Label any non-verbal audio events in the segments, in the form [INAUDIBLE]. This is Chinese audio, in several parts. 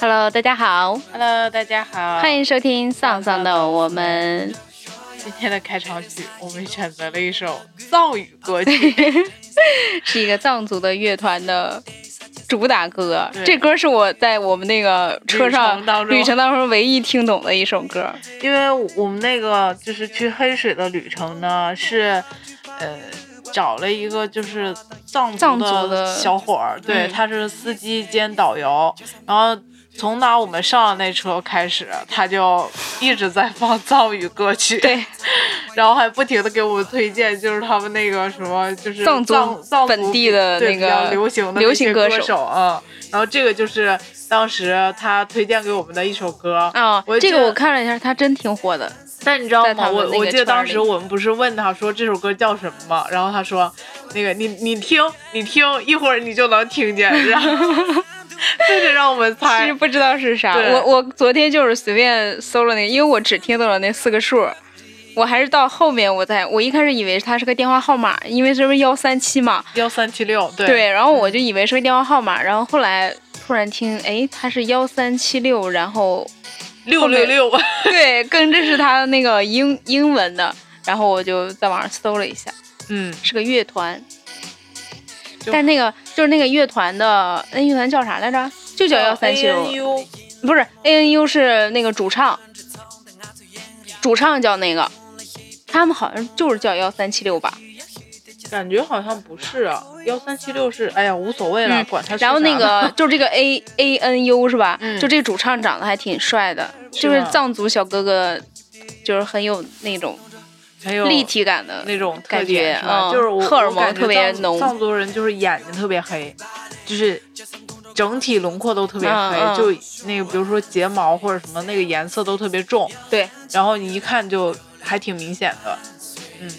Hello，大家好，Hello，大家好，欢迎收听丧丧的我们。今天的开场曲，我们选择了一首藏语歌曲，[LAUGHS] 是一个藏族的乐团的主打歌。这歌是我在我们那个车上旅程当中唯一听懂的一首歌。因为我们那个就是去黑水的旅程呢，是呃找了一个就是藏藏族的小伙儿，对，他是司机兼导游，然后。从拿我们上了那车开始，他就一直在放藏语歌曲，对，然后还不停的给我们推荐，就是他们那个什么，就是藏族本地的那个流行的流行歌手啊。然后这个就是当时他推荐给我们的一首歌啊。这个我看了一下，他真挺火的。但你知道吗？我我记得当时我们不是问他说这首歌叫什么吗？然后他说，那个你你听你听，一会儿你就能听见。然后。[LAUGHS] [LAUGHS] 非得让我们猜，其实不知道是啥。我我昨天就是随便搜了那个，因为我只听到了那四个数，我还是到后面我才，我一开始以为它是个电话号码，因为这不是幺三七嘛，幺三七六，对。对，然后我就以为是个电话号码，然后后来突然听，哎，它是幺三七六，然后六六六，[LAUGHS] 对，跟这是它那个英英文的，然后我就在网上搜了一下，嗯，是个乐团。但那个就是那个乐团的，那乐团叫啥来着？就叫幺三七六，不是 A N U 是那个主唱，主唱叫那个，他们好像就是叫幺三七六吧？感觉好像不是啊，幺三七六是，哎呀，无所谓了，管他。然后那个 [LAUGHS] 就是这个 A A N U 是吧？就这主唱长得还挺帅的，就是藏族小哥哥，就是很有那种。很有立体感的那种感觉，嗯，就是荷尔蒙特别浓。藏族人就是眼睛特别黑，就是整体轮廓都特别黑，就那个比如说睫毛或者什么那个颜色都特别重。对，然后你一看就还挺明显的。嗯，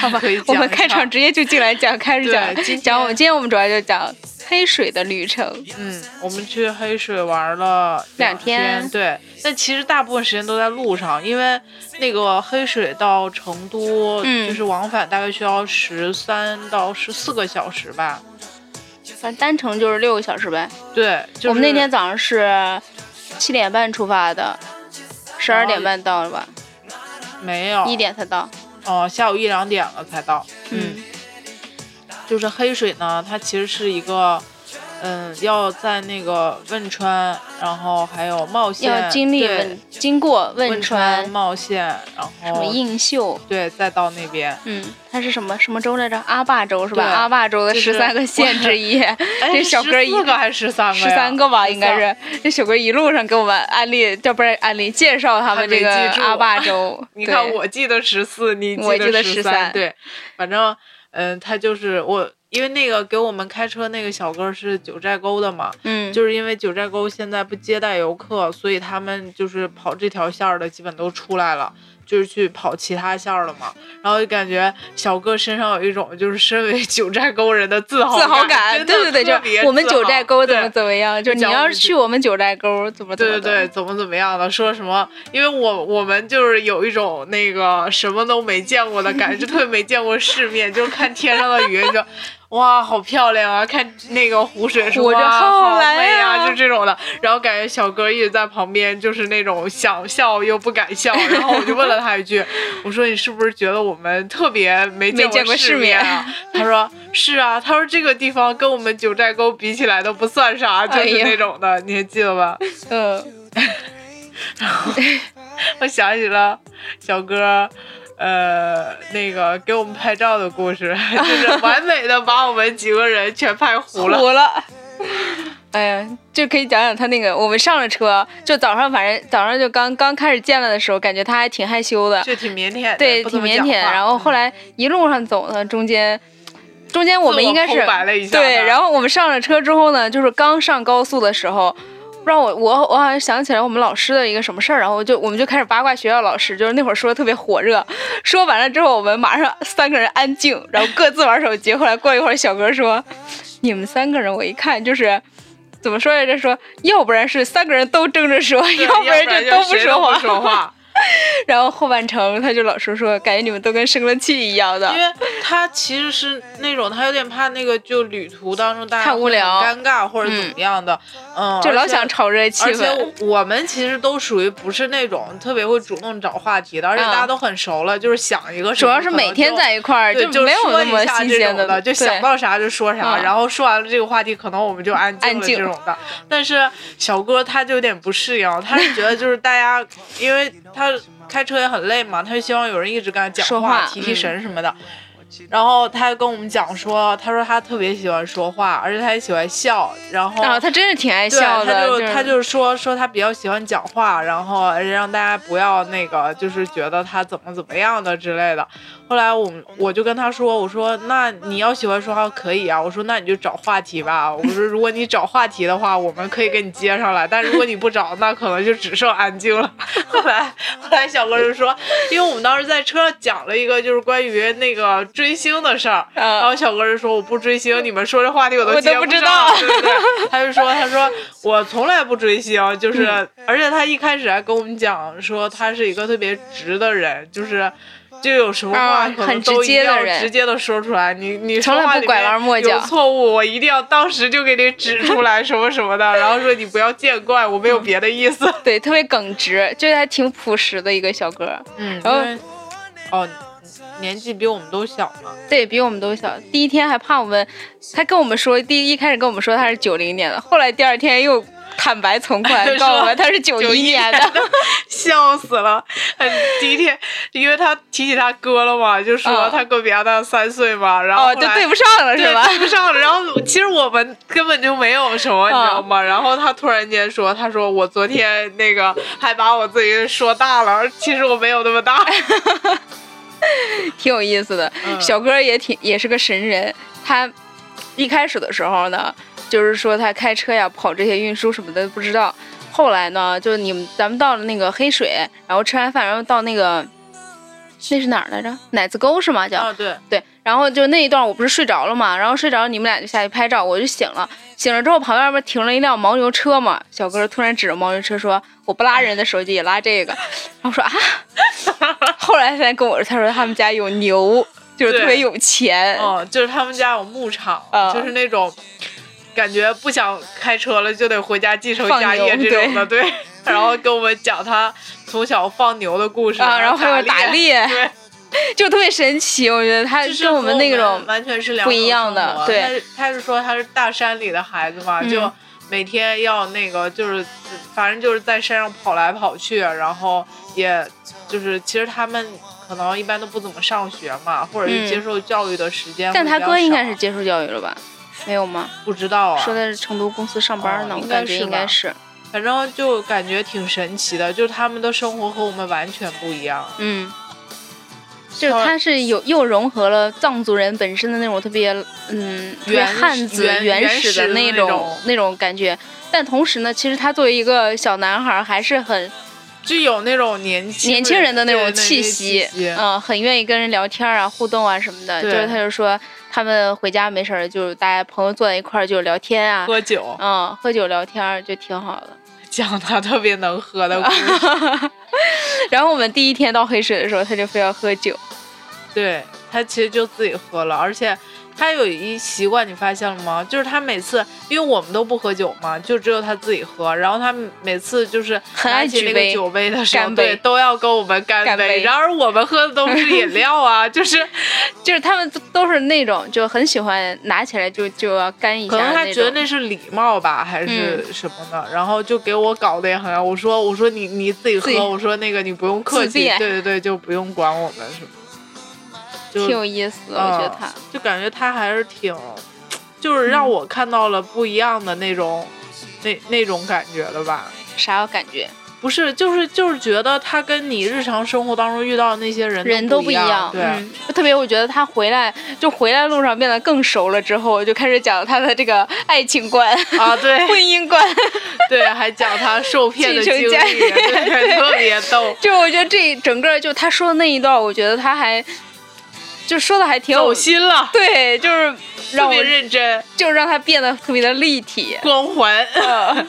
好吧，我们开场直接就进来讲，开始讲讲我们今天我们主要就讲。黑水的旅程，嗯，我们去黑水玩了两天，对，但其实大部分时间都在路上，因为那个黑水到成都，嗯，就是往返大概需要十三到十四个小时吧，反正单程就是六个小时呗。对，我们那天早上是七点半出发的，十二点半到了吧？没有，一点才到。哦，下午一两点了才到。嗯。就是黑水呢，它其实是一个，嗯，要在那个汶川，然后还有茂县，要经历汶，经过汶川、茂县，然后什么映秀，对，再到那边。嗯，它是什么什么州来着？阿坝州是吧？阿坝州的十三个县之一。[LAUGHS] 这小哥一个还是十三个？十三个吧，应该是。这小哥一路上给我们安利，这不是安利，介绍他们这个阿坝州。[LAUGHS] 你看，我记得十四，你记得十三，对，反正。嗯，他就是我，因为那个给我们开车那个小哥是九寨沟的嘛，嗯，就是因为九寨沟现在不接待游客，所以他们就是跑这条线的基本都出来了。就是去跑其他线了嘛，然后就感觉小哥身上有一种就是身为九寨沟人的自豪自豪感，对对对，就我们九寨沟怎么怎么样，就你要是去我们九寨沟怎么对对对怎么怎么样的，说什么？因为我我们就是有一种那个什么都没见过的感觉，就特别没见过世面，就是看天上的云就。哇，好漂亮啊！看那个湖水，哇，好美啊！就这种的，然后感觉小哥一直在旁边，就是那种想笑又不敢笑。[LAUGHS] 然后我就问了他一句，我说你是不是觉得我们特别没见过世面啊？他说是啊，他说这个地方跟我们九寨沟比起来都不算啥，就是那种的，你还记得吧？嗯。[LAUGHS] 然后我想起了小哥。呃，那个给我们拍照的故事，[LAUGHS] 就是完美的把我们几个人全拍糊了。糊了。哎呀，就可以讲讲他那个，我们上了车，就早上反正早上就刚刚开始见了的时候，感觉他还挺害羞的，就挺腼腆，对，挺腼腆。然后后来一路上走呢，中间中间我们应该是对，然后我们上了车之后呢，就是刚上高速的时候。不知道我我我好像想起来我们老师的一个什么事儿，然后就我们就开始八卦学校老师，就是那会儿说的特别火热。说完了之后，我们马上 [LAUGHS] 三个人安静，然后各自玩手机。后来过一会儿，小哥说：“你们三个人，我一看就是怎么说来着？说要不然是三个人都争着说，要不然就都不说话。” [LAUGHS] 然后后半程他就老说说，感觉你们都跟生了气一样的。因为他其实是那种，他有点怕那个，就旅途当中大家太无聊、尴尬或者怎么样的，嗯，就老想炒热气氛。而且我们其实都属于不是那种特别会主动找话题的，而且大家都很熟了，就是想一个，主要是每天在一块儿，就没有那么新鲜的，就想到啥就说啥，然后说完了这个话题，可能我们就安静了这种的。但是小哥他就有点不适应，他是觉得就是大家，因为他开车也很累嘛，他就希望有人一直跟他讲话、提提神什么的。然后他还跟我们讲说，他说他特别喜欢说话，而且他也喜欢笑。然后他真是挺爱笑的。他就他就是说说他比较喜欢讲话，然后让大家不要那个就是觉得他怎么怎么样的之类的。后来我们我就跟他说，我说那你要喜欢说话可以啊，我说那你就找话题吧。[LAUGHS] 我说如果你找话题的话，我们可以给你接上来，但如果你不找，那可能就只剩安静了。[LAUGHS] 后来后来小哥就说，因为我们当时在车上讲了一个就是关于那个追星的事儿，然后小哥就说我不追星，你们说这话题我都接不知道，[LAUGHS] 对不对？他就说他说我从来不追星，就是而且他一开始还跟我们讲说他是一个特别直的人，就是。就有什么话可能都一定要直接的说出来，你你说话里面有错误，我一定要当时就给你指出来 [LAUGHS] 什么什么的，然后说你不要见怪，我没有别的意思。对，特别耿直，就是还挺朴实的一个小哥。嗯，然后哦，年纪比我们都小嘛。对比我们都小，第一天还怕我们，他跟我们说，第一一开始跟我们说他是九零年的，后来第二天又。坦白从宽，[LAUGHS] 告诉我他是九一年的，[LAUGHS] 笑死了。第一天，因为他提起他哥了嘛，就说他哥比他大三岁嘛，然后就对不上了，是吧？对不上了。然后其实我们根本就没有什么，[LAUGHS] 你知道吗？然后他突然间说，他说我昨天那个还把我自己说大了，其实我没有那么大，挺有意思的。小哥也挺也是个神人，他一开始的时候呢。就是说他开车呀，跑这些运输什么的不知道。后来呢，就你们咱们到了那个黑水，然后吃完饭，然后到那个那是哪儿来着？奶子沟是吗？叫啊，对对。然后就那一段我不是睡着了嘛，然后睡着你们俩就下去拍照，我就醒了。醒了之后旁边不是停了一辆牦牛车嘛，小哥突然指着牦牛车说：“我不拉人的手机，也拉这个。[LAUGHS] ”然后说啊，后来才跟我说，[LAUGHS] 他说他们家有牛，就是特别有钱。哦，就是他们家有牧场，就是那种。感觉不想开车了，就得回家继承家业这种的，对。[LAUGHS] 然后跟我们讲他从小放牛的故事，然后还有打猎，对，[LAUGHS] 就特别神奇。我觉得他跟我们那种完全是两不一样的。对，他是说他是大山里的孩子嘛，就每天要那个，就是反正就是在山上跑来跑去，然后也就是其实他们可能一般都不怎么上学嘛，或者是接受教育的时间。但他哥应该是接受教育了吧？没有吗？不知道啊。说的是成都公司上班呢，我感觉应该是。反正就感觉挺神奇的，就是他们的生活和我们完全不一样。嗯。就是他是有又融合了藏族人本身的那种特别嗯汉字原始的那种那种感觉，但同时呢，其实他作为一个小男孩，还是很具有那种年轻年轻人的那种气息，嗯，很愿意跟人聊天啊、互动啊什么的。就是他就说。他们回家没事儿，就是大家朋友坐在一块儿就聊天啊，喝酒，嗯，喝酒聊天就挺好的。[LAUGHS] 讲他特别能喝的故事。[LAUGHS] 然后我们第一天到黑水的时候，他就非要喝酒。对他其实就自己喝了，而且。他有一习惯，你发现了吗？就是他每次，因为我们都不喝酒嘛，就只有他自己喝。然后他每次就是拿起那个酒杯的时候，对，都要跟我们干杯。然而我们喝的都是饮料啊，[LAUGHS] 就是，[LAUGHS] 就是他们都是那种就很喜欢拿起来就就要干一下。可能他觉得那是礼貌吧，还是什么的。然后就给我搞得也很，我说我说你你自己喝，我说那个你不用客气，对对对，就不用管我们什么。挺有意思的，我觉得他就感觉他还是挺，就是让我看到了不一样的那种，那那种感觉的吧？啥感觉？不是，就是就是觉得他跟你日常生活当中遇到的那些人人都不一样，对，特别我觉得他回来就回来路上变得更熟了之后，就开始讲他的这个爱情观啊，对，婚姻观，对，还讲他受骗的经历，对，[LAUGHS] 特别逗。就我觉得这整个就他说的那一段，我觉得他还。就说的还挺走心了，对，就是特别认真，就是让他变得特别的立体、光环。[LAUGHS]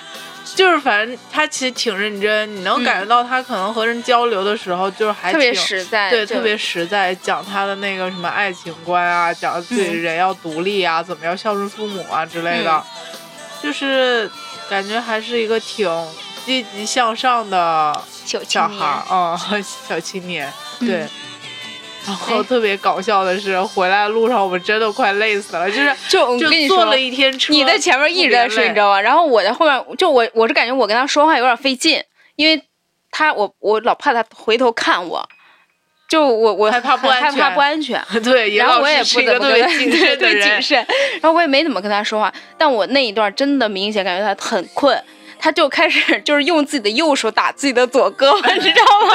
就是反正他其实挺认真，你能感觉到他可能和人交流的时候就是还特别实在，对，特别实在，讲他的那个什么爱情观啊，讲自己人要独立啊，怎么样孝顺父母啊之类的，就是感觉还是一个挺积极向上的小孩啊，[LAUGHS] 小青年，对。然后特别搞笑的是，回来路上我们真的快累死了，就是就就坐了一天车，你在前面一直在睡，你知道吧？然后我在后面，就我我是感觉我跟他说话有点费劲，因为他我我老怕他回头看我，就我我害怕不安全，害怕不安全。[LAUGHS] 对，然后我也不怎么谨慎对谨慎，然后我也没怎么跟他说话，但我那一段真的明显感觉他很困，他就开始就是用自己的右手打自己的左胳膊，你知道吗？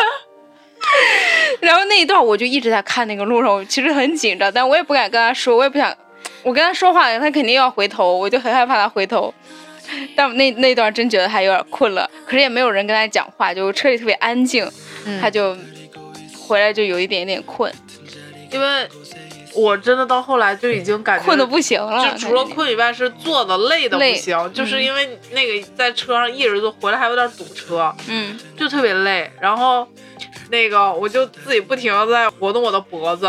[LAUGHS] 然后那一段我就一直在看那个路上，我其实很紧张，但我也不敢跟他说，我也不想，我跟他说话，他肯定要回头，我就很害怕他回头。但那那段真觉得他有点困了，可是也没有人跟他讲话，就车里特别安静，他就回来就有一点点困，因为我真的到后来就已经感觉困的不行了，就除了困以外是坐的累的不行，就是因为那个在车上一直坐，回来还有点堵车，嗯，就特别累，然后。那个，我就自己不停的在活动我的脖子，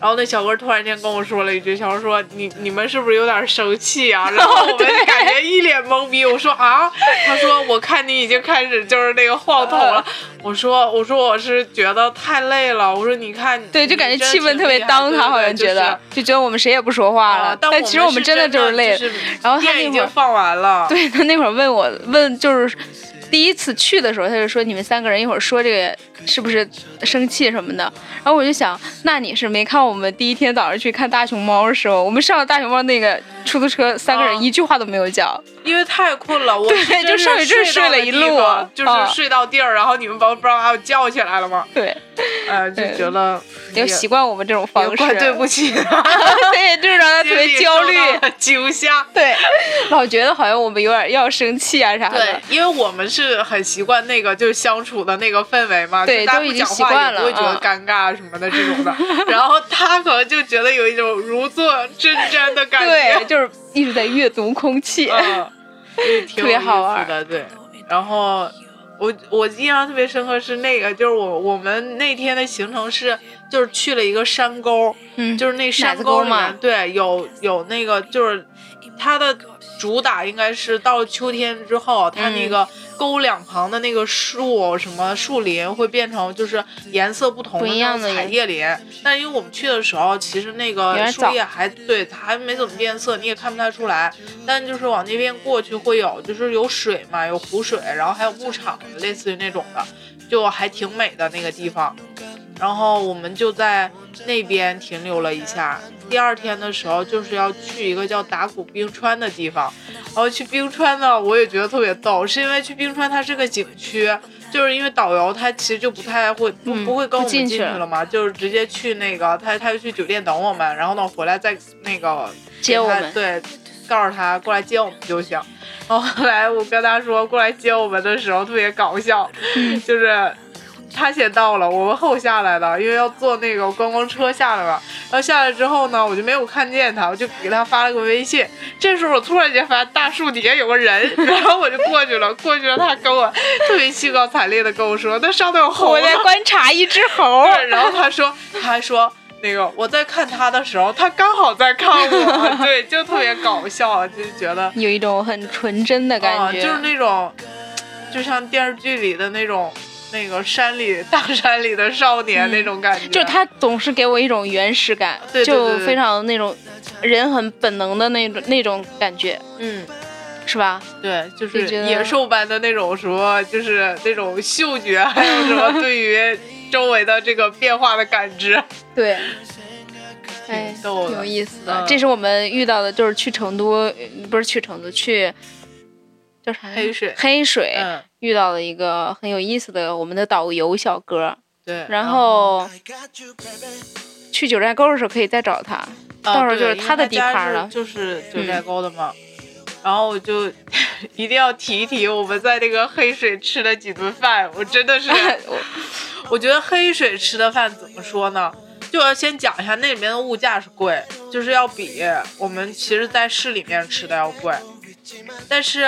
然后那小哥突然间跟我说了一句：“小哥说你你们是不是有点生气啊？” [LAUGHS] 然后我们感觉一脸懵逼。我说啊，他说我看你已经开始就是那个晃头了。我说我说我是觉得太累了。我说你看，对，就感觉气氛特别当，他好像觉得就觉得我们谁也不说话了。但其实我们真的就是累。然后他那会儿放完了，对他那会儿问我问就是。第一次去的时候，他就说你们三个人一会儿说这个是不是生气什么的，然后我就想，那你是没看我们第一天早上去看大熊猫的时候，我们上了大熊猫那个出租车，三个人一句话都没有讲，因为太困了。我对，就上去真睡了一路，就是睡到地儿，然后你们把不知道把我叫起来了吗？对，呃，[LAUGHS] 就觉得要习惯我们这种方式，怪对不起，[LAUGHS] 对，就是让他特别焦虑、惊吓，对，老觉得好像我们有点要生气啊啥的。对，因为我们是。是很习惯那个就是相处的那个氛围嘛，对，大家不讲话也不会觉得尴尬什么的这种的。[LAUGHS] 然后他可能就觉得有一种如坐针毡的感觉，对，就是一直在阅读空气，嗯特别好玩的。[LAUGHS] 对，然后我我印象特别深刻是那个，就是我我们那天的行程是就是去了一个山沟，嗯，就是那山沟嘛，对，有有那个就是它的主打应该是到秋天之后，它那个。沟两旁的那个树，什么树林会变成就是颜色不同的那种彩叶林。但因为我们去的时候，其实那个树叶还对它还没怎么变色，你也看不太出来。但就是往那边过去会有，就是有水嘛，有湖水，然后还有牧场，类似于那种的，就还挺美的那个地方。然后我们就在那边停留了一下。第二天的时候，就是要去一个叫打鼓冰川的地方。然后去冰川呢，我也觉得特别逗，是因为去冰川它是个景区，就是因为导游他其实就不太会不不会跟我们进去了嘛，就是直接去那个他他就去酒店等我们，然后呢回来再那个接我们，对，告诉他过来接我们就行。然后后来我跟他说过来接我们的时候特别搞笑，就是。他先到了，我们后下来的，因为要坐那个观光车下来了。然后下来之后呢，我就没有看见他，我就给他发了个微信。这时候我突然间发现大树底下有个人，[LAUGHS] 然后我就过去了。过去了，他跟我特别兴高采烈的跟我说：“那上头有猴。”我在观察一只猴。然后他说，他还说那个我在看他的时候，他刚好在看我。[LAUGHS] 对，就特别搞笑，就觉得有一种很纯真的感觉，就是那种，就像电视剧里的那种。那个山里大山里的少年那种感觉，就他总是给我一种原始感，就非常那种人很本能的那种那种感觉，嗯，是吧？对，就是野兽般的那种什么，就是那种嗅觉，还有什么对于周围的这个变化的感知，[LAUGHS] 对，哎，有意思的。这是我们遇到的，就是去成都，不是去成都，去叫啥？黑水，黑水。遇到了一个很有意思的我们的导游小哥，对，然后去九寨沟的时候可以再找他，到时候就是他的地盘了，就是九寨沟的嘛。然后我就 [LAUGHS] 一定要提一提我们在那个黑水吃了几顿饭，我真的是，[LAUGHS] 我我觉得黑水吃的饭怎么说呢？就要先讲一下那里面的物价是贵，就是要比我们其实在市里面吃的要贵。但是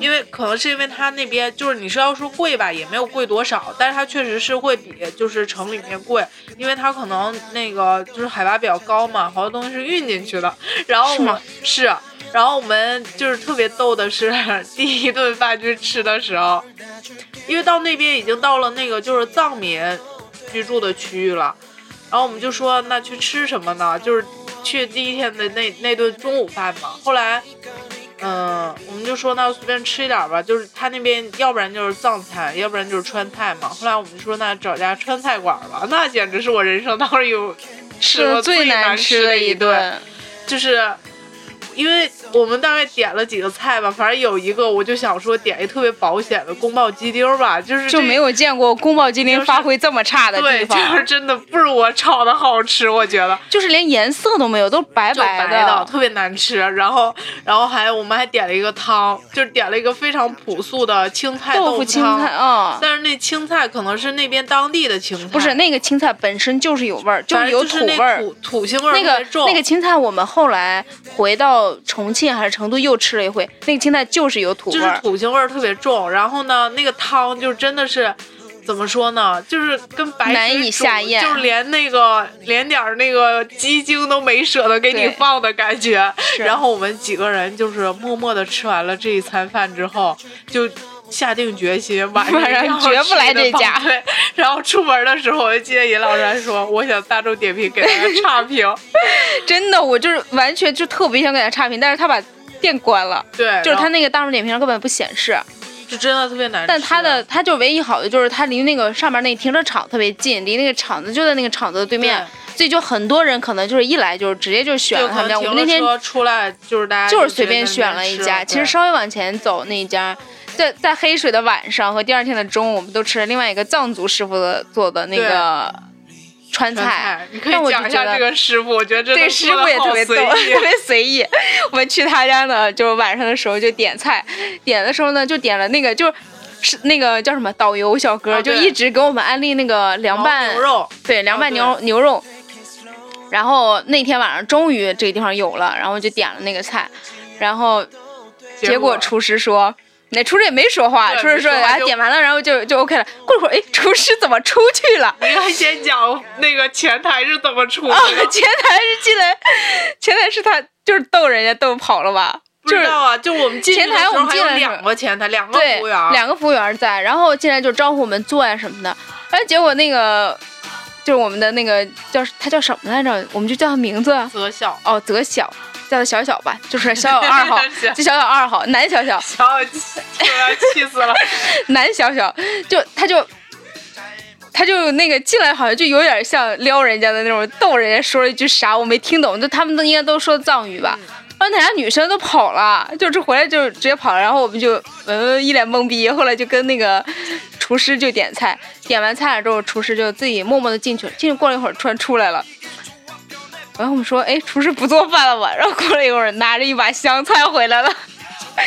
因为可能是因为他那边就是你是要说贵吧，也没有贵多少，但是它确实是会比就是城里面贵，因为它可能那个就是海拔比较高嘛，好多东西是运进去的。然后是，然后我们就是特别逗的是，第一顿饭去吃的时候，因为到那边已经到了那个就是藏民居住的区域了，然后我们就说那去吃什么呢？就是去第一天的那那顿中午饭嘛。后来。嗯，我们就说那随便吃一点吧，就是他那边要不然就是藏菜，要不然就是川菜嘛。后来我们就说那找家川菜馆吧，那简直是我人生当中有吃过最难吃的一顿，就是。因为我们大概点了几个菜吧，反正有一个我就想说点一特别保险的宫爆鸡丁吧，就是就没有见过宫保鸡丁发挥这么差的地方，就是真的不如我炒的好吃，我觉得。就是连颜色都没有，都白白的，特别难吃。然后，然后还我们还点了一个汤，就是点了一个非常朴素的青菜豆腐汤。啊，但是那青菜可能是那边当地的青菜，不是那个青菜本身就是有味儿，就是有土味儿，土土腥味儿那个那个青菜我们后来回到。重庆还是成都又吃了一回，那个青菜就是有土味，就是土腥味儿特别重。然后呢，那个汤就真的是怎么说呢，就是跟白难以下咽，就是连那个连点那个鸡精都没舍得给你放的感觉。然后我们几个人就是默默的吃完了这一餐饭之后，就。下定决心 [LAUGHS] 晚上绝不来这家。对，然后出门的时候，我就记得尹老师还说：“我想大众点评给他个差评。[LAUGHS] ”真的，我就是完全就特别想给他差评，但是他把店关了。对，就是他那个大众点评上根本不显示，就真的特别难吃。但他的他就唯一好的就是他离那个上面那停车场特别近，离那个厂子就在那个厂子的对面，所以就很多人可能就是一来就是直接就选了他们家。我们那天出来就是大家就是随便选了一家，其实稍微往前走那一家。在在黑水的晚上和第二天的中午，我们都吃了另外一个藏族师傅做的那个川菜。你可以讲一下这个师傅，我觉得这个师傅也特别逗，[LAUGHS] 特别随意。我们去他家呢，就晚上的时候就点菜，点的时候呢就点了那个就是那个叫什么导游小哥，就一直给我们安利那个凉拌牛肉，对凉拌牛牛肉。然后那天晚上终于这个地方有了，然后就点了那个菜，然后结果厨师说。那厨师也没说话，厨师说，哎，点完了，然后就就 OK 了。过一会儿，哎，厨师怎么出去了？你要先讲那个前台是怎么出的？[LAUGHS] 前台是进来，前台是他就是逗人家逗跑了吧？不知道啊，就我们前台我们进来两个前台，两个服务员，两个服务员在，然后进来就招呼我们坐呀什么的。哎，结果那个就是我们的那个叫他叫什么来着？我们就叫他名字。泽小。哦，泽小。叫他小小吧，[LAUGHS] 就是小小二号，[LAUGHS] 就小小二号，男小小，小小气死了，[LAUGHS] 男小小，就他就他就那个进来好像就有点像撩人家的那种，逗人家说了一句啥我没听懂，就他们都应该都说藏语吧，然后那俩女生都跑了，就是回来就直接跑了，然后我们就呃一脸懵逼，后来就跟那个厨师就点菜，点完菜了之后，厨师就自己默默的进去了，进去过了一会儿突然出来了。然后我们说，哎，厨师不做饭了吧？然后过了一会儿，拿着一把香菜回来了，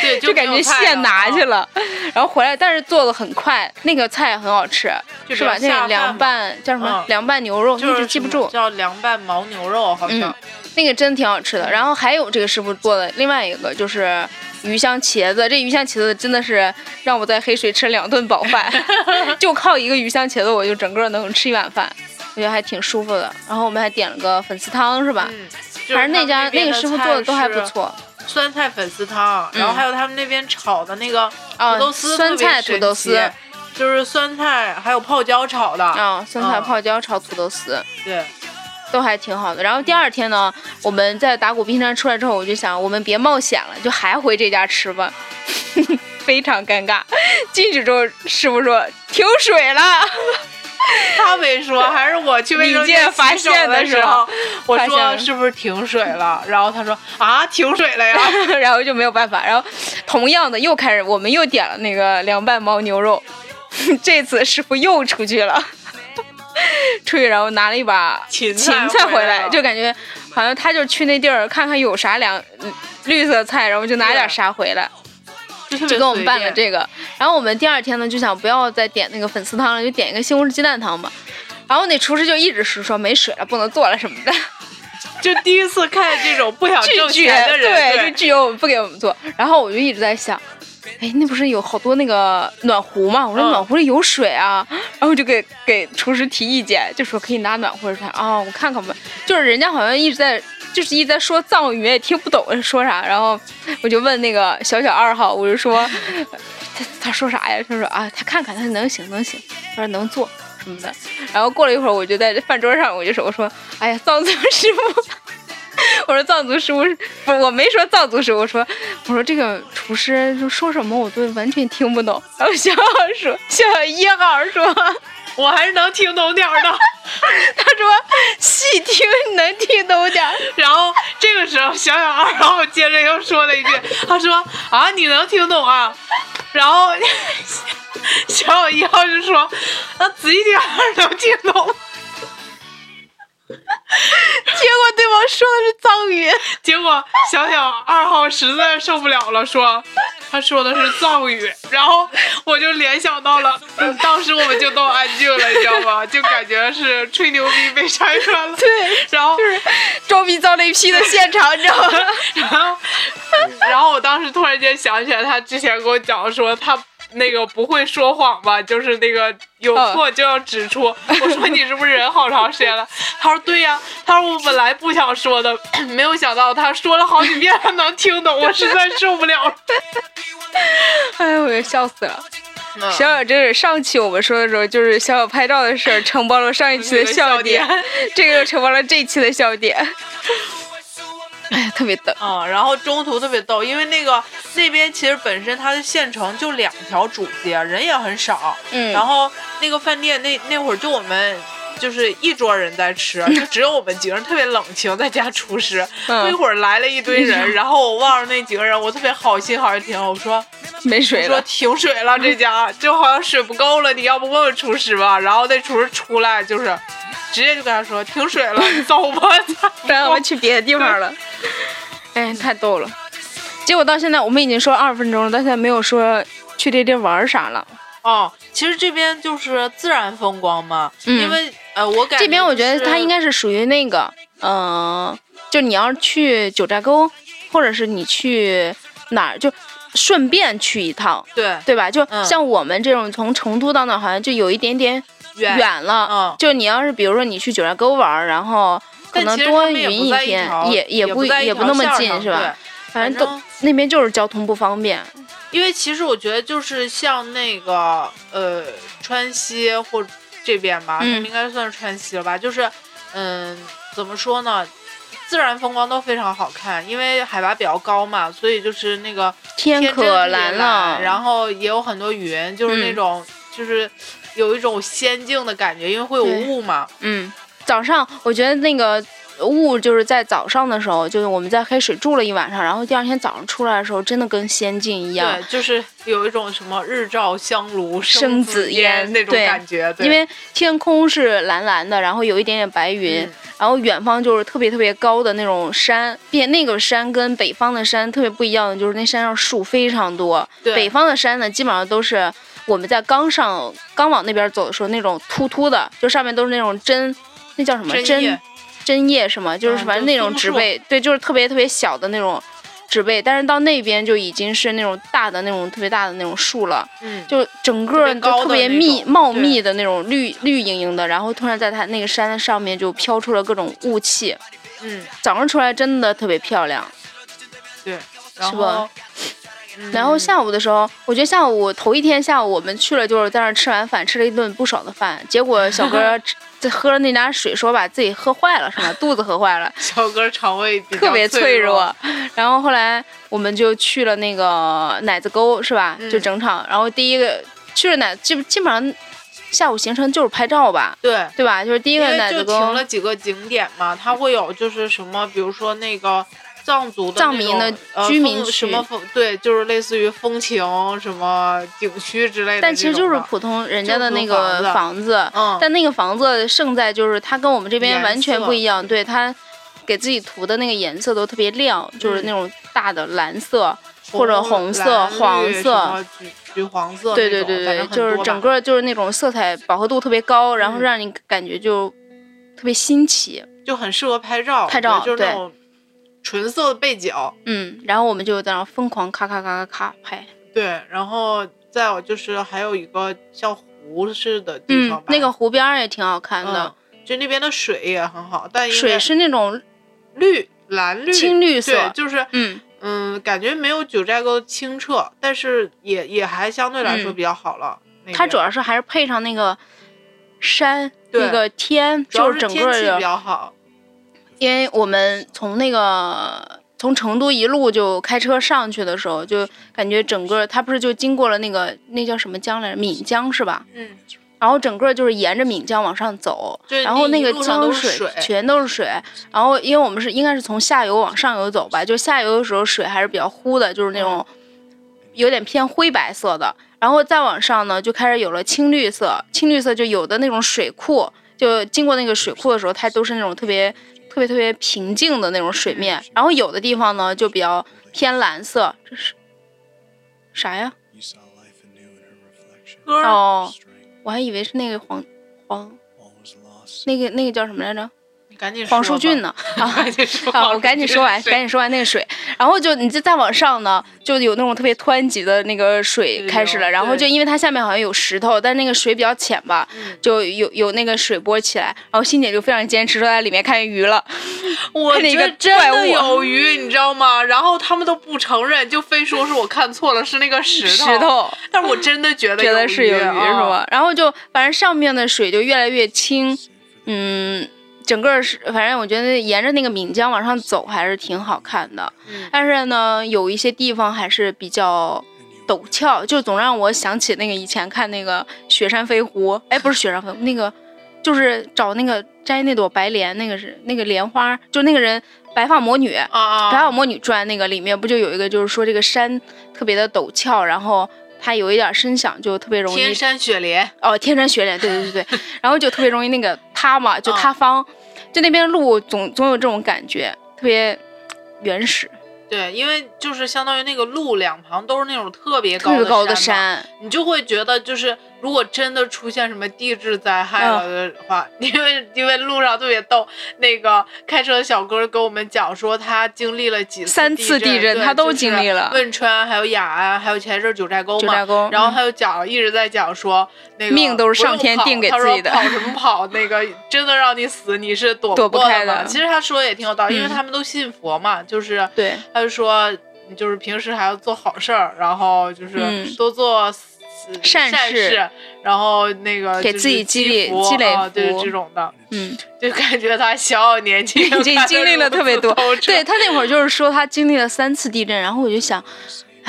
对，[LAUGHS] 就感觉现拿去了。然后回来，但是做的很快，那个菜很好吃，是吧？那个凉拌叫什么？凉拌牛肉，一直记不住。叫凉拌牦牛肉，好像。那个真挺好吃的。然后还有这个师傅做的另外一个就是鱼香茄子，这鱼香茄子真的是让我在黑水吃两顿饱饭，[LAUGHS] 就靠一个鱼香茄子，我就整个能吃一碗饭。我觉得还挺舒服的，然后我们还点了个粉丝汤，是吧？嗯，反正那家那个师傅做的都还不错。酸菜粉丝汤，然后还有他们那边炒的那个土豆丝，酸菜土豆丝，就是酸菜还有泡椒炒的。啊，酸菜泡椒炒土豆丝，对，都还挺好的。然后第二天呢，我们在打鼓冰山出来之后，我就想，我们别冒险了，就还回这家吃吧。[LAUGHS] 非常尴尬，进去之后师傅说停水了。[LAUGHS] 他没说，还是我去卫生间发现的时候，我说是不是停水了？然后他说啊，停水了呀，[LAUGHS] 然后就没有办法。然后同样的又开始，我们又点了那个凉拌牦牛肉，[LAUGHS] 这次师傅又出去了，出去然后拿了一把芹菜回来，就感觉好像他就去那地儿看看有啥凉绿色菜，然后就拿点啥回来。就给我们办了这个，然后我们第二天呢就想不要再点那个粉丝汤了，就点一个西红柿鸡蛋汤吧。然后那厨师就一直是说没水了，不能做了什么的。[LAUGHS] 就第一次看见这种不想挣钱的人，对，就拒绝我们不给我们做。然后我就一直在想，哎，那不是有好多那个暖壶吗？我说暖壶里有水啊，然后就给给厨师提意见，就说可以拿暖壶来啊，我看看吧。就是人家好像一直在，就是一直在说藏语，也听不懂说啥。然后我就问那个小小二号，我就说他 [LAUGHS] 他说啥呀？他说啊，他看看他能行能行，他说能做。什么的，然后过了一会儿，我就在饭桌上，我就说：“我说，哎呀，藏族师傅，[LAUGHS] 我说藏族师傅不，我没说藏族师傅，我说，我说这个厨师就说什么，我都完全听不懂。”然后小小说：“小小一号说，我还是能听懂点儿的。[LAUGHS] ”他说：“细听能听懂点儿。”然后这个时候，小小二号接着又说了一句：“他说啊，你能听懂啊？”然后。[LAUGHS] 小小一号就说：“那仔细点能听懂。” [LAUGHS] 结果对方说的是藏语。[LAUGHS] 结果小小二号实在受不了了，说：“他说的是藏语。”然后我就联想到了，当时我们就都安静了，你知道吗？就感觉是吹牛逼被拆穿了。[LAUGHS] 对，然后就是装逼遭雷劈的现场，你知道吗？然后，然后我当时突然间想起来，他之前跟我讲说他。那个不会说谎吧？就是那个有错就要指出。[LAUGHS] 我说你是不是忍好长时间了？他说对呀。他说我本来不想说的，[CLEARS THROAT] 没有想到他说了好几遍他能听懂，[LAUGHS] 我实在受不了了。哎呦，我要笑死了。小小这是上期我们说的时候，就是小小拍照的事儿承包了上一期的笑点，这个又承包了这期的笑点。哎呀，特别逗嗯！然后中途特别逗，因为那个那边其实本身它的县城就两条主街，人也很少。嗯。然后那个饭店那那会儿就我们就是一桌人在吃，就只有我们几个人特别冷清，在家厨师。不一会儿来了一堆人，然后我望着那几个人，我特别好心好心听，我说没水了，说停水了，这家就好像水不够了，你要不问问厨师吧？然后那厨师出来就是。直接就跟他说停水了，你走吧，[LAUGHS] 让我们去别的地方了。哎，太逗了！结果到现在我们已经说二十分钟了，到现在没有说去这地玩啥了。哦，其实这边就是自然风光嘛，因为呃，我感这边我觉得它应该是属于那个，嗯，就你要去九寨沟，或者是你去哪儿，就顺便去一趟，对对吧？就像我们这种从成都到那，好像就有一点点。远了，嗯，就你要是比如说你去九寨沟玩，然后可能多云一天，也也不也不那么近，是吧？反正都那边就是交通不方便。因为其实我觉得就是像那个呃川西或这边吧，应该算是川西了吧？就是嗯，怎么说呢？自然风光都非常好看，因为海拔比较高嘛，所以就是那个天可蓝了，然后也有很多云，就是那种就是。有一种仙境的感觉，因为会有雾嘛。嗯，早上我觉得那个雾就是在早上的时候，就是我们在黑水住了一晚上，然后第二天早上出来的时候，真的跟仙境一样。对，就是有一种什么日照香炉生紫烟那种感觉。因为天空是蓝蓝的，然后有一点点白云，然后远方就是特别特别高的那种山，并且那个山跟北方的山特别不一样的，就是那山上树非常多。北方的山呢，基本上都是。我们在刚上刚往那边走的时候，那种秃秃的，就上面都是那种针，那叫什么针？针叶什么？就是反正那种植被，对，就是特别特别小的那种植被。但是到那边就已经是那种大的那种特别大的那种树了，嗯，就整个就特别密茂密的那种绿绿莹莹的。然后突然在它那个山的上面就飘出了各种雾气，嗯，早上出来真的特别漂亮，对，是不？然后下午的时候，我觉得下午头一天下午我们去了，就是在那吃完饭，吃了一顿不少的饭。结果小哥 [LAUGHS] 在喝了那点水，说把自己喝坏了，是吗？肚子喝坏了。[LAUGHS] 小哥肠胃特别脆弱。然后后来我们就去了那个奶子沟，是吧？就整场。然后第一个去了奶，基基本上下午行程就是拍照吧。对，对吧？就是第一个奶子沟。停了几个景点嘛，它会有就是什么，比如说那个。藏族的藏民的居民区，什么风对，就是类似于风情什么景区之类的。但其实就是普通人家的那个房子，嗯。但那个房子胜在就是它跟我们这边完全不一样，对它给自己涂的那个颜色都特别亮，就是那种大的蓝色或者红色、黄色、橘橘黄色。对对对对，就是整个就是那种色彩饱和度特别高，然后让你感觉就特别新奇。就很适合拍照，拍照就是那种纯色的背景。嗯，然后我们就在那疯狂咔咔咔咔咔拍。对，然后再有就是还有一个像湖似的地方，那个湖边也挺好看的，就那边的水也很好，但水是那种绿蓝绿青绿色，就是嗯嗯，感觉没有九寨沟清澈，但是也也还相对来说比较好了。它主要是还是配上那个山，那个天，就是整个的比较好。因为我们从那个从成都一路就开车上去的时候，就感觉整个它不是就经过了那个那叫什么江来着？岷江是吧？嗯。然后整个就是沿着岷江往上走，然后那个江水全都是水。然后因为我们是应该是从下游往上游走吧，就下游的时候水还是比较糊的，就是那种有点偏灰白色的。然后再往上呢，就开始有了青绿色，青绿色就有的那种水库，就经过那个水库的时候，它都是那种特别特别特别平静的那种水面。然后有的地方呢，就比较偏蓝色，这是啥呀？哦，我还以为是那个黄黄，那个那个叫什么来着？黄树俊呢？[LAUGHS] [LAUGHS] 啊，我赶紧说完，赶紧说完那个水，然后就你就再往上呢，就有那种特别湍急的那个水开始了，然后就因为它下面好像有石头，但那个水比较浅吧，就有有那个水波起来，然后欣姐就非常坚持说在里面看见鱼了。[LAUGHS] 我觉得真的有鱼，你知道吗？然后他们都不承认，就非说是我看错了，是那个石头。石头，但是我真的觉得觉得是有鱼，是吧？然后就反正上面的水就越来越清，嗯。整个是，反正我觉得沿着那个岷江往上走还是挺好看的，但是呢，有一些地方还是比较陡峭，就总让我想起那个以前看那个《雪山飞狐》，哎，不是《雪山飞狐》，那个就是找那个摘那朵白莲，那个是那个莲花，就那个人白发魔女，白发魔女传那个里面不就有一个，就是说这个山特别的陡峭，然后它有一点声响就特别容易天山雪莲哦，天山雪莲，对对对对，[LAUGHS] 然后就特别容易那个塌嘛，就塌方。就那边路总总有这种感觉，特别原始。对，因为就是相当于那个路两旁都是那种特别高的山，你就会觉得就是。如果真的出现什么地质灾害了的话，因为因为路上特别逗，那个开车的小哥跟我们讲说他经历了几三次地震，他都经历了。汶川还有雅安，还有前一阵九寨沟嘛。然后他就讲一直在讲说那个命都是上天定给自己的，跑什么跑？那个真的让你死，你是躲不开的。其实他说的也挺有道理，因为他们都信佛嘛，就是对，他就说就是平时还要做好事儿，然后就是多做。善事，然后那个给自己积累积累对这种的，嗯，[LAUGHS] 就感觉他小小年纪已经经历了 [LAUGHS] 特别多。对他那会儿就是说他经历了三次地震，然后我就想。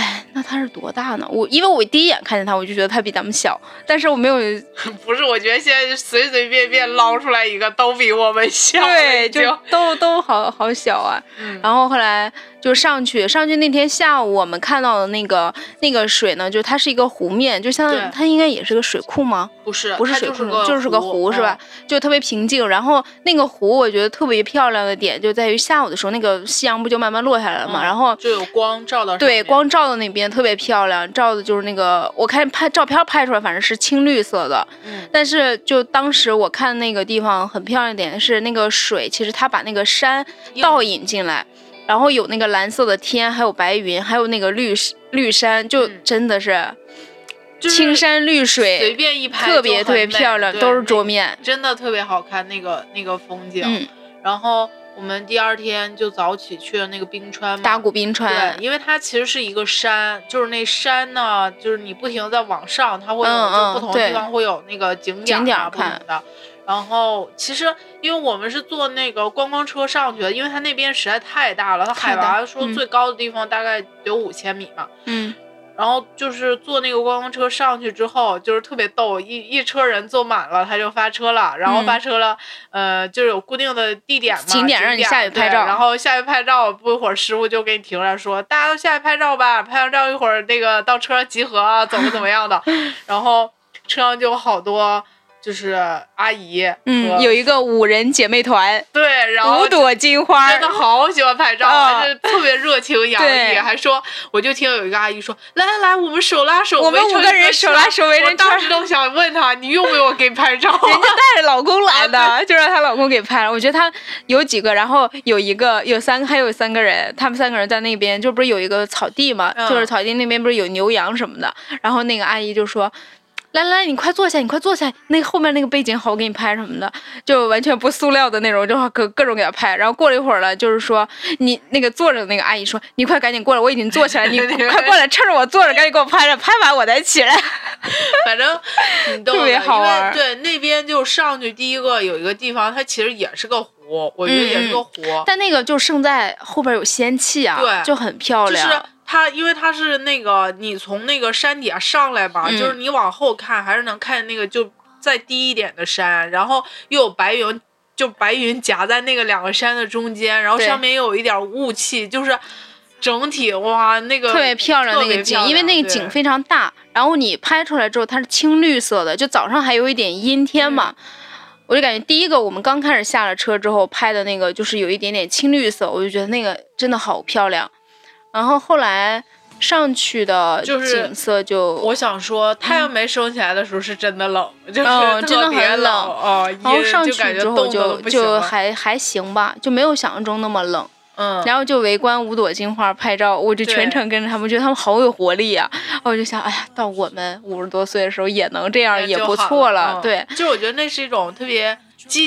哎，那他是多大呢？我因为我第一眼看见他，我就觉得他比咱们小，但是我没有。[LAUGHS] 不是，我觉得现在随随便便捞出来一个都比我们小。对，就都都好好小啊。然后后来就上去，上去那天下午我们看到的那个那个水呢，就它是一个湖面，就像它应该也是个水库吗？不是，不是水库，就是个湖，是吧？就特别平静。然后那个湖，我觉得特别漂亮的点就在于下午的时候，那个夕阳不就慢慢落下来了嘛，然后就有光照到。对，光照。那边特别漂亮，照的就是那个，我看拍照片拍出来，反正是青绿色的。嗯，但是就当时我看那个地方很漂亮一点是那个水，其实它把那个山倒引进来，然后有那个蓝色的天，还有白云，还有那个绿绿山，就真的是青山绿水，随便一拍特别特别漂亮，都是桌面，真的特别好看那个那个风景。嗯，然后。我们第二天就早起去了那个冰川，大古冰川。对，因为它其实是一个山，就是那山呢，就是你不停在往上，它会有就不同的地方会有那个景点啊不同的。然后其实因为我们是坐那个观光车上去的，因为它那边实在太大了，它海拔说最高的地方大概有五千米嘛。嗯。然后就是坐那个观光车上去之后，就是特别逗，一一车人坐满了，他就发车了，然后发车了，呃，就是有固定的地点嘛，景点让你下去拍照，然后下去拍照，不一会儿师傅就给你停下来说，大家都下去拍照吧，拍完照一会儿那个到车上集合啊，怎么怎么样的，[LAUGHS] 然后车上就有好多就是阿姨，嗯，有一个五人姐妹团，对，然后五朵金花，真的好喜欢拍照，就特别热情洋溢，还说，我就听有一个阿姨说，来来来，我们手拉手，我们五个人手拉手围着圈，当时都想问她，你用不用我给你拍照？人家带着老公来的，就让她老公给拍了。我觉得她有几个，然后有一个，有三个，还有三个人，他们三个人在那边，就不是有一个草地嘛，就是草地那边不是有牛羊什么的，然后那个阿姨就说。来来，你快坐下，你快坐下。那后面那个背景好，我给你拍什么的，就完全不塑料的那种，就各各种给他拍。然后过了一会儿了，就是说你那个坐着的那个阿姨说，你快赶紧过来，我已经坐起来，[LAUGHS] 你快过来，趁着我坐着，赶紧给我拍着，拍完我再起来。[LAUGHS] 反正 [LAUGHS] 特别好玩。对，那边就上去第一个有一个地方，它其实也是个湖，我觉得也是个湖。但那个就胜在后边有仙气啊，对，就很漂亮。它因为它是那个，你从那个山底下上来吧，就是你往后看还是能看见那个就再低一点的山，然后又有白云，就白云夹在那个两个山的中间，然后上面又有一点雾气，就是整体哇，那个特别漂亮那个景，因为那个景非常大，然后你拍出来之后它是青绿色的，就早上还有一点阴天嘛，我就感觉第一个我们刚开始下了车之后拍的那个就是有一点点青绿色，我就觉得那个真的好漂亮。然后后来上去的景色就，我想说，太阳没升起来的时候是真的冷，就是真的很冷哦。然后上去之后就就还还行吧，就没有想象中那么冷。嗯。然后就围观五朵金花拍照，我就全程跟着他们，觉得他们好有活力啊。我就想，哎呀，到我们五十多岁的时候也能这样，也不错了。对。就我觉得那是一种特别。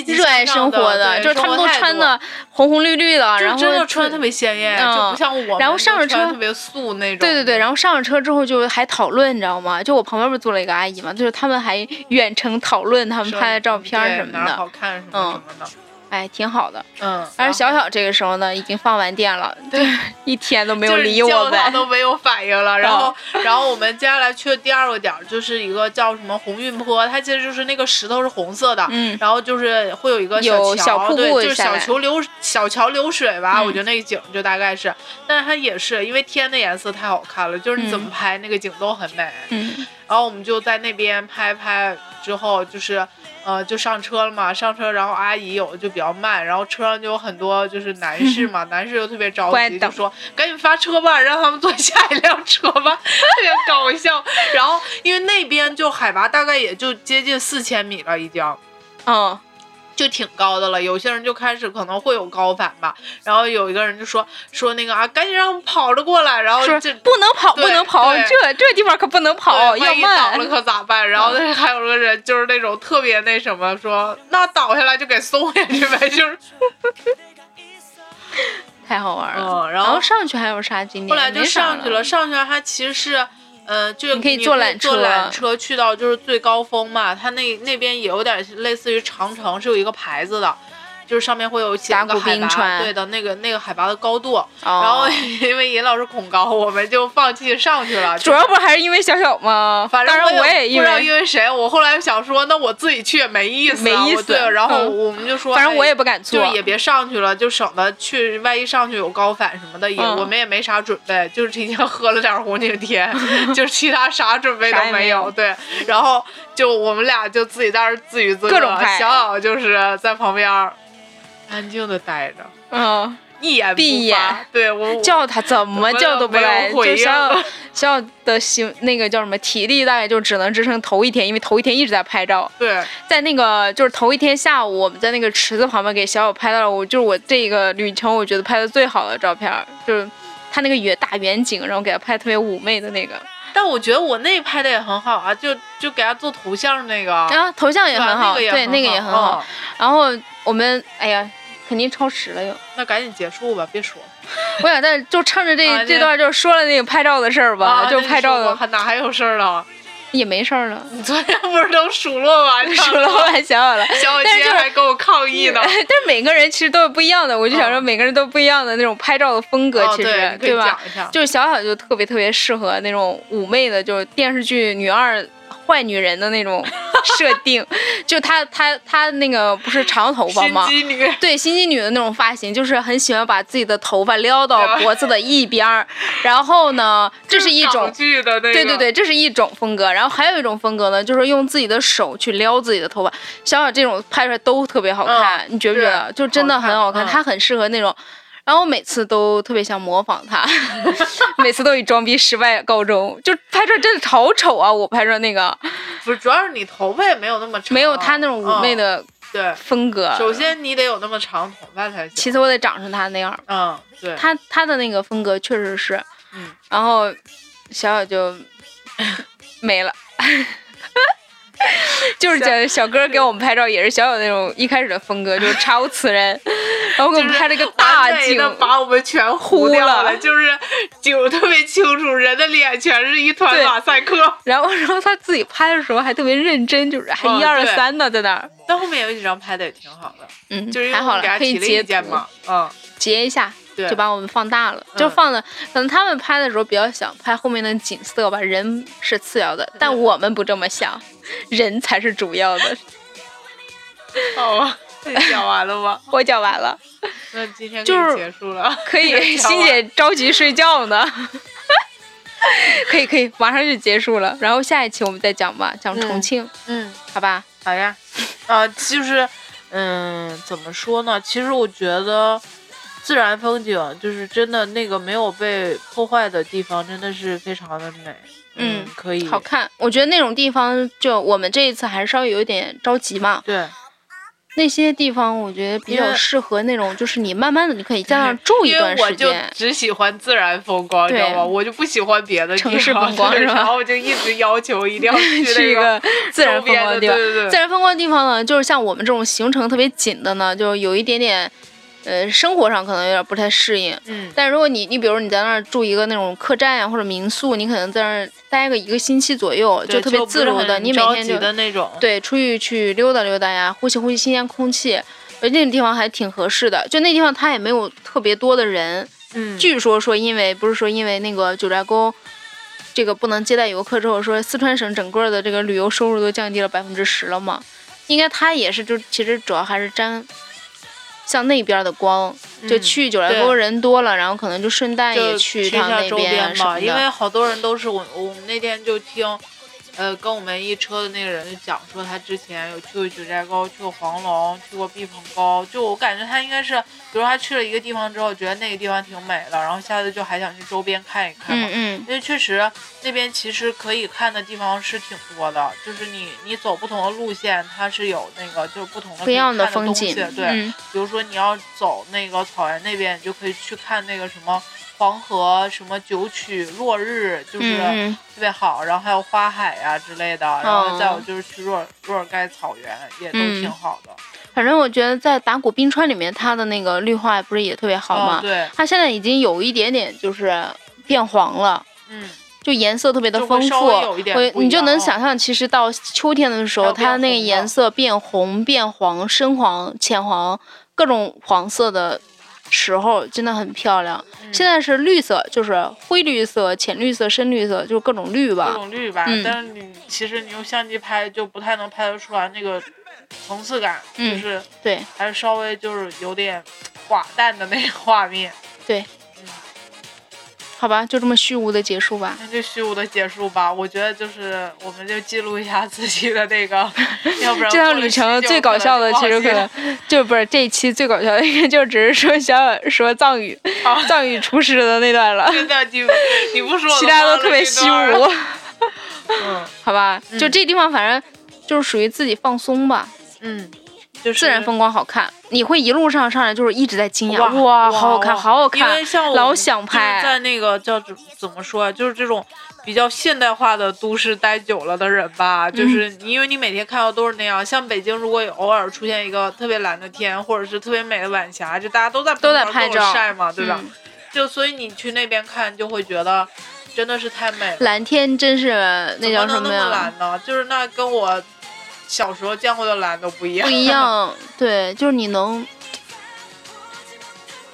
热爱生活的，就是他们都穿的红红绿绿的，然后真的穿特别鲜艳，就不像我。然后上了车特别素那种。对对对，然后上了车之后就还讨论，你知道吗？就我旁边不是坐了一个阿姨嘛，就是他们还远程讨论他们拍的照片什么的，好看什么什么的。哎，挺好的，嗯。但是小小这个时候呢，已经放完电了，对，一天都没有理我们，都没有反应了。然后，然后我们接下来去的第二个点就是一个叫什么红运坡，它其实就是那个石头是红色的，嗯。然后就是会有一个小桥，对，就是小桥流小桥流水吧。我觉得那个景就大概是，但是它也是因为天的颜色太好看了，就是你怎么拍那个景都很美。嗯。然后我们就在那边拍拍之后，就是。呃，就上车了嘛，上车，然后阿姨有的就比较慢，然后车上就有很多就是男士嘛，[LAUGHS] 男士又特别着急，就说赶紧发车吧，让他们坐下一辆车吧，[LAUGHS] 特别搞笑。然后因为那边就海拔大概也就接近四千米了，已经，嗯。就挺高的了，有些人就开始可能会有高反吧，然后有一个人就说说那个啊，赶紧让我们跑着过来，然后这不能跑，不能跑，这这地方可不能跑，要慢倒了可咋办？然后那还有个人就是那种特别那什么，说那倒下来就给送下去呗，[LAUGHS] 就是太好玩了。然后上去还有啥景点？后来就上去了，上去了，它其实是。呃，就你可以坐缆车，坐缆车去到就是最高峰嘛，它那那边也有点类似于长城，是有一个牌子的。就是上面会有几个海拔，对的那个那个海拔的高度，然后因为尹老师恐高，我们就放弃上去了。[LAUGHS] 主要不还是因为小小吗？反正我也不知道因为谁，我后来想说，那我自己去也没意思，没意思。对，然后我们就说，反正我也不敢坐，就也别上去了，就省得去，万一上去有高反什么的，也我们也没啥准备，就是提前喝了点红景天，[LAUGHS] 就其他啥准备都没有。对，然后就我们俩就自己在那自娱自乐，小小就是在旁边。安静的待着，嗯，一言闭眼，对我叫他怎么叫都不来，就小小 [LAUGHS] 的心那个叫什么体力大概就只能支撑头一天，因为头一天一直在拍照。对，在那个就是头一天下午，我们在那个池子旁边给小小拍到了，我就是我这个旅程我觉得拍的最好的照片，就是他那个远大远景，然后给他拍特别妩媚的那个。但我觉得我那拍的也很好啊，就就给他做头像那个，啊，头像也很好，对，那个也很好。然后我们哎呀。肯定超时了又，那赶紧结束吧，别说。[LAUGHS] 我想在就趁着这这段就说了那个拍照的事儿吧，就拍照的。哪还有事儿了？也没事儿了。你昨天不是都数落完 [LAUGHS] 数落完小小了，小姐还跟我抗议呢。[LAUGHS] 但是每个人其实都是不一样的，我就想说每个人都不一样的那种拍照的风格，其实对吧？就是小小就特别特别适合那种妩媚的，就是电视剧女二。坏女人的那种设定，[LAUGHS] 就她她她那个不是长头发吗？心机女。对，心机女的那种发型，就是很喜欢把自己的头发撩到脖子的一边儿。[LAUGHS] 然后呢，这是一种对对对，这是一种风格。然后还有一种风格呢，就是用自己的手去撩自己的头发。想想这种拍出来都特别好看，你觉不觉得？就真的很好看，她很适合那种。然后我每次都特别想模仿他，[LAUGHS] 每次都以装逼失败告终，就拍出来真的好丑啊！我拍出来那个，不是，主要是你头发也没有那么长，没有他那种妩媚的对风格。首先你得有那么长头发才行，其次我得长成他那样。嗯，对，他他的那个风格确实是，嗯，然后小小就 [LAUGHS] 没了。[LAUGHS] 就是小小哥给我们拍照，也是小小那种一开始的风格，就是查无此人，然后给我们拍了一个大景，把我们全糊掉了，就是景特别清楚，人的脸全是一团马赛克。然后，然后他自己拍的时候还特别认真，就是还一二三呢，在那儿。但后面有几张拍的也挺好的，嗯，就是还好了，可以截嘛，嗯，截一下。就把我们放大了，就放的可能他们拍的时候比较想拍后面的景色吧，人是次要的，但我们不这么想，人才是主要的。[LAUGHS] 好啊，你讲完了吗？[LAUGHS] 我讲完了。那今天就结束了。可以，[LAUGHS] 欣姐着急睡觉呢。可以可以，马上就结束了。然后下一期我们再讲吧，讲重庆。嗯，好吧。好呀。啊，就是，嗯，怎么说呢？其实我觉得。自然风景就是真的那个没有被破坏的地方，真的是非常的美。嗯，可以好看。我觉得那种地方，就我们这一次还是稍微有一点着急嘛。对，那些地方我觉得比较适合那种，就是你慢慢的，你可以在那儿 [LAUGHS] 住一段时间。我就只喜欢自然风光，知道吗？我就不喜欢别的城市风光，然后我就一直要求一定要 [LAUGHS] 去一个自然风光的地方。对对对，自然风光的地方呢，就是像我们这种行程特别紧的呢，就有一点点。呃，生活上可能有点不太适应，嗯，但如果你你比如你在那儿住一个那种客栈呀或者民宿，你可能在那儿待个一个星期左右，就特别自如的，你每天就对出去去溜达溜达呀，呼吸呼吸新鲜空气，而那个地方还挺合适的，就那地方它也没有特别多的人，嗯，据说说因为不是说因为那个九寨沟这个不能接待游客之后，说四川省整个的这个旅游收入都降低了百分之十了嘛，应该它也是就其实主要还是沾。像那边的光，就去九寨沟人多了，然后可能就顺带也去趟那边嘛。因为好多人都是我，我们那天就听。呃，跟我们一车的那个人就讲说，他之前有去过九寨沟，去过黄龙，去过避风沟。就我感觉他应该是，比如他去了一个地方之后，觉得那个地方挺美的，然后下次就还想去周边看一看嘛。嗯因为确实那边其实可以看的地方是挺多的，就是你你走不同的路线，它是有那个就是不同的不一样的风景。对，比如说你要走那个草原那边，你就可以去看那个什么。黄河什么九曲落日就是特别好，然后还有花海呀之类的，然后再有就是去若若尔盖草原也都挺好的。反正我觉得在达古冰川里面，它的那个绿化不是也特别好吗？对，它现在已经有一点点就是变黄了，嗯，就颜色特别的丰富。我你就能想象，其实到秋天的时候，它那个颜色变红、变黄、深黄、浅黄，各种黄色的。时候真的很漂亮，现在是绿色，就是灰绿色、浅绿色、深绿色，就各种绿吧。各种绿吧，但是你其实你用相机拍就不太能拍得出来那个层次感，就是对，还是稍微就是有点寡淡的那个画面。对。好吧，就这么虚无的结束吧。那就虚无的结束吧。我觉得就是，我们就记录一下自己的那个，要不然这趟旅程最搞笑的其实可能就不是这一期最搞笑的，应 [LAUGHS] 该就只是说小小说藏语，藏语厨师的那段了。[LAUGHS] 真的，你 [LAUGHS] 你不说，其他都特别虚无。嗯，好吧，就这地方，反正就是属于自己放松吧。嗯。自然风光好看，你会一路上上来就是一直在惊讶，哇，好好看，好好看，因为像我老想拍，在那个叫怎怎么说啊，就是这种比较现代化的都市待久了的人吧，就是因为你每天看到都是那样。像北京，如果有偶尔出现一个特别蓝的天，或者是特别美的晚霞，就大家都在都在拍照晒嘛，对吧？就所以你去那边看，就会觉得真的是太美了。蓝天真是那叫什么呀？蓝呢？就是那跟我。小时候见过的蓝都不一样，不一样，对，就是你能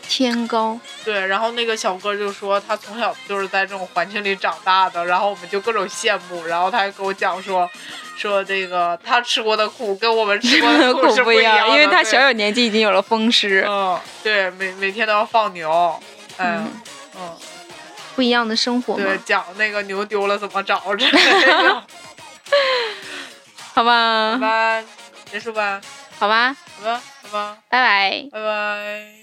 天高。[LAUGHS] 对，然后那个小哥就说他从小就是在这种环境里长大的，然后我们就各种羡慕，然后他还跟我讲说，说这个他吃过的苦跟我们吃过的 [LAUGHS] 苦是不一样的，因为他小小年纪已经有了风湿。嗯，对，每每天都要放牛，嗯嗯，不一样的生活。对，讲那个牛丢了怎么找着。[LAUGHS] [LAUGHS] 好吧，好吧，结束吧。好吧，好吧，好吧，拜拜，拜拜。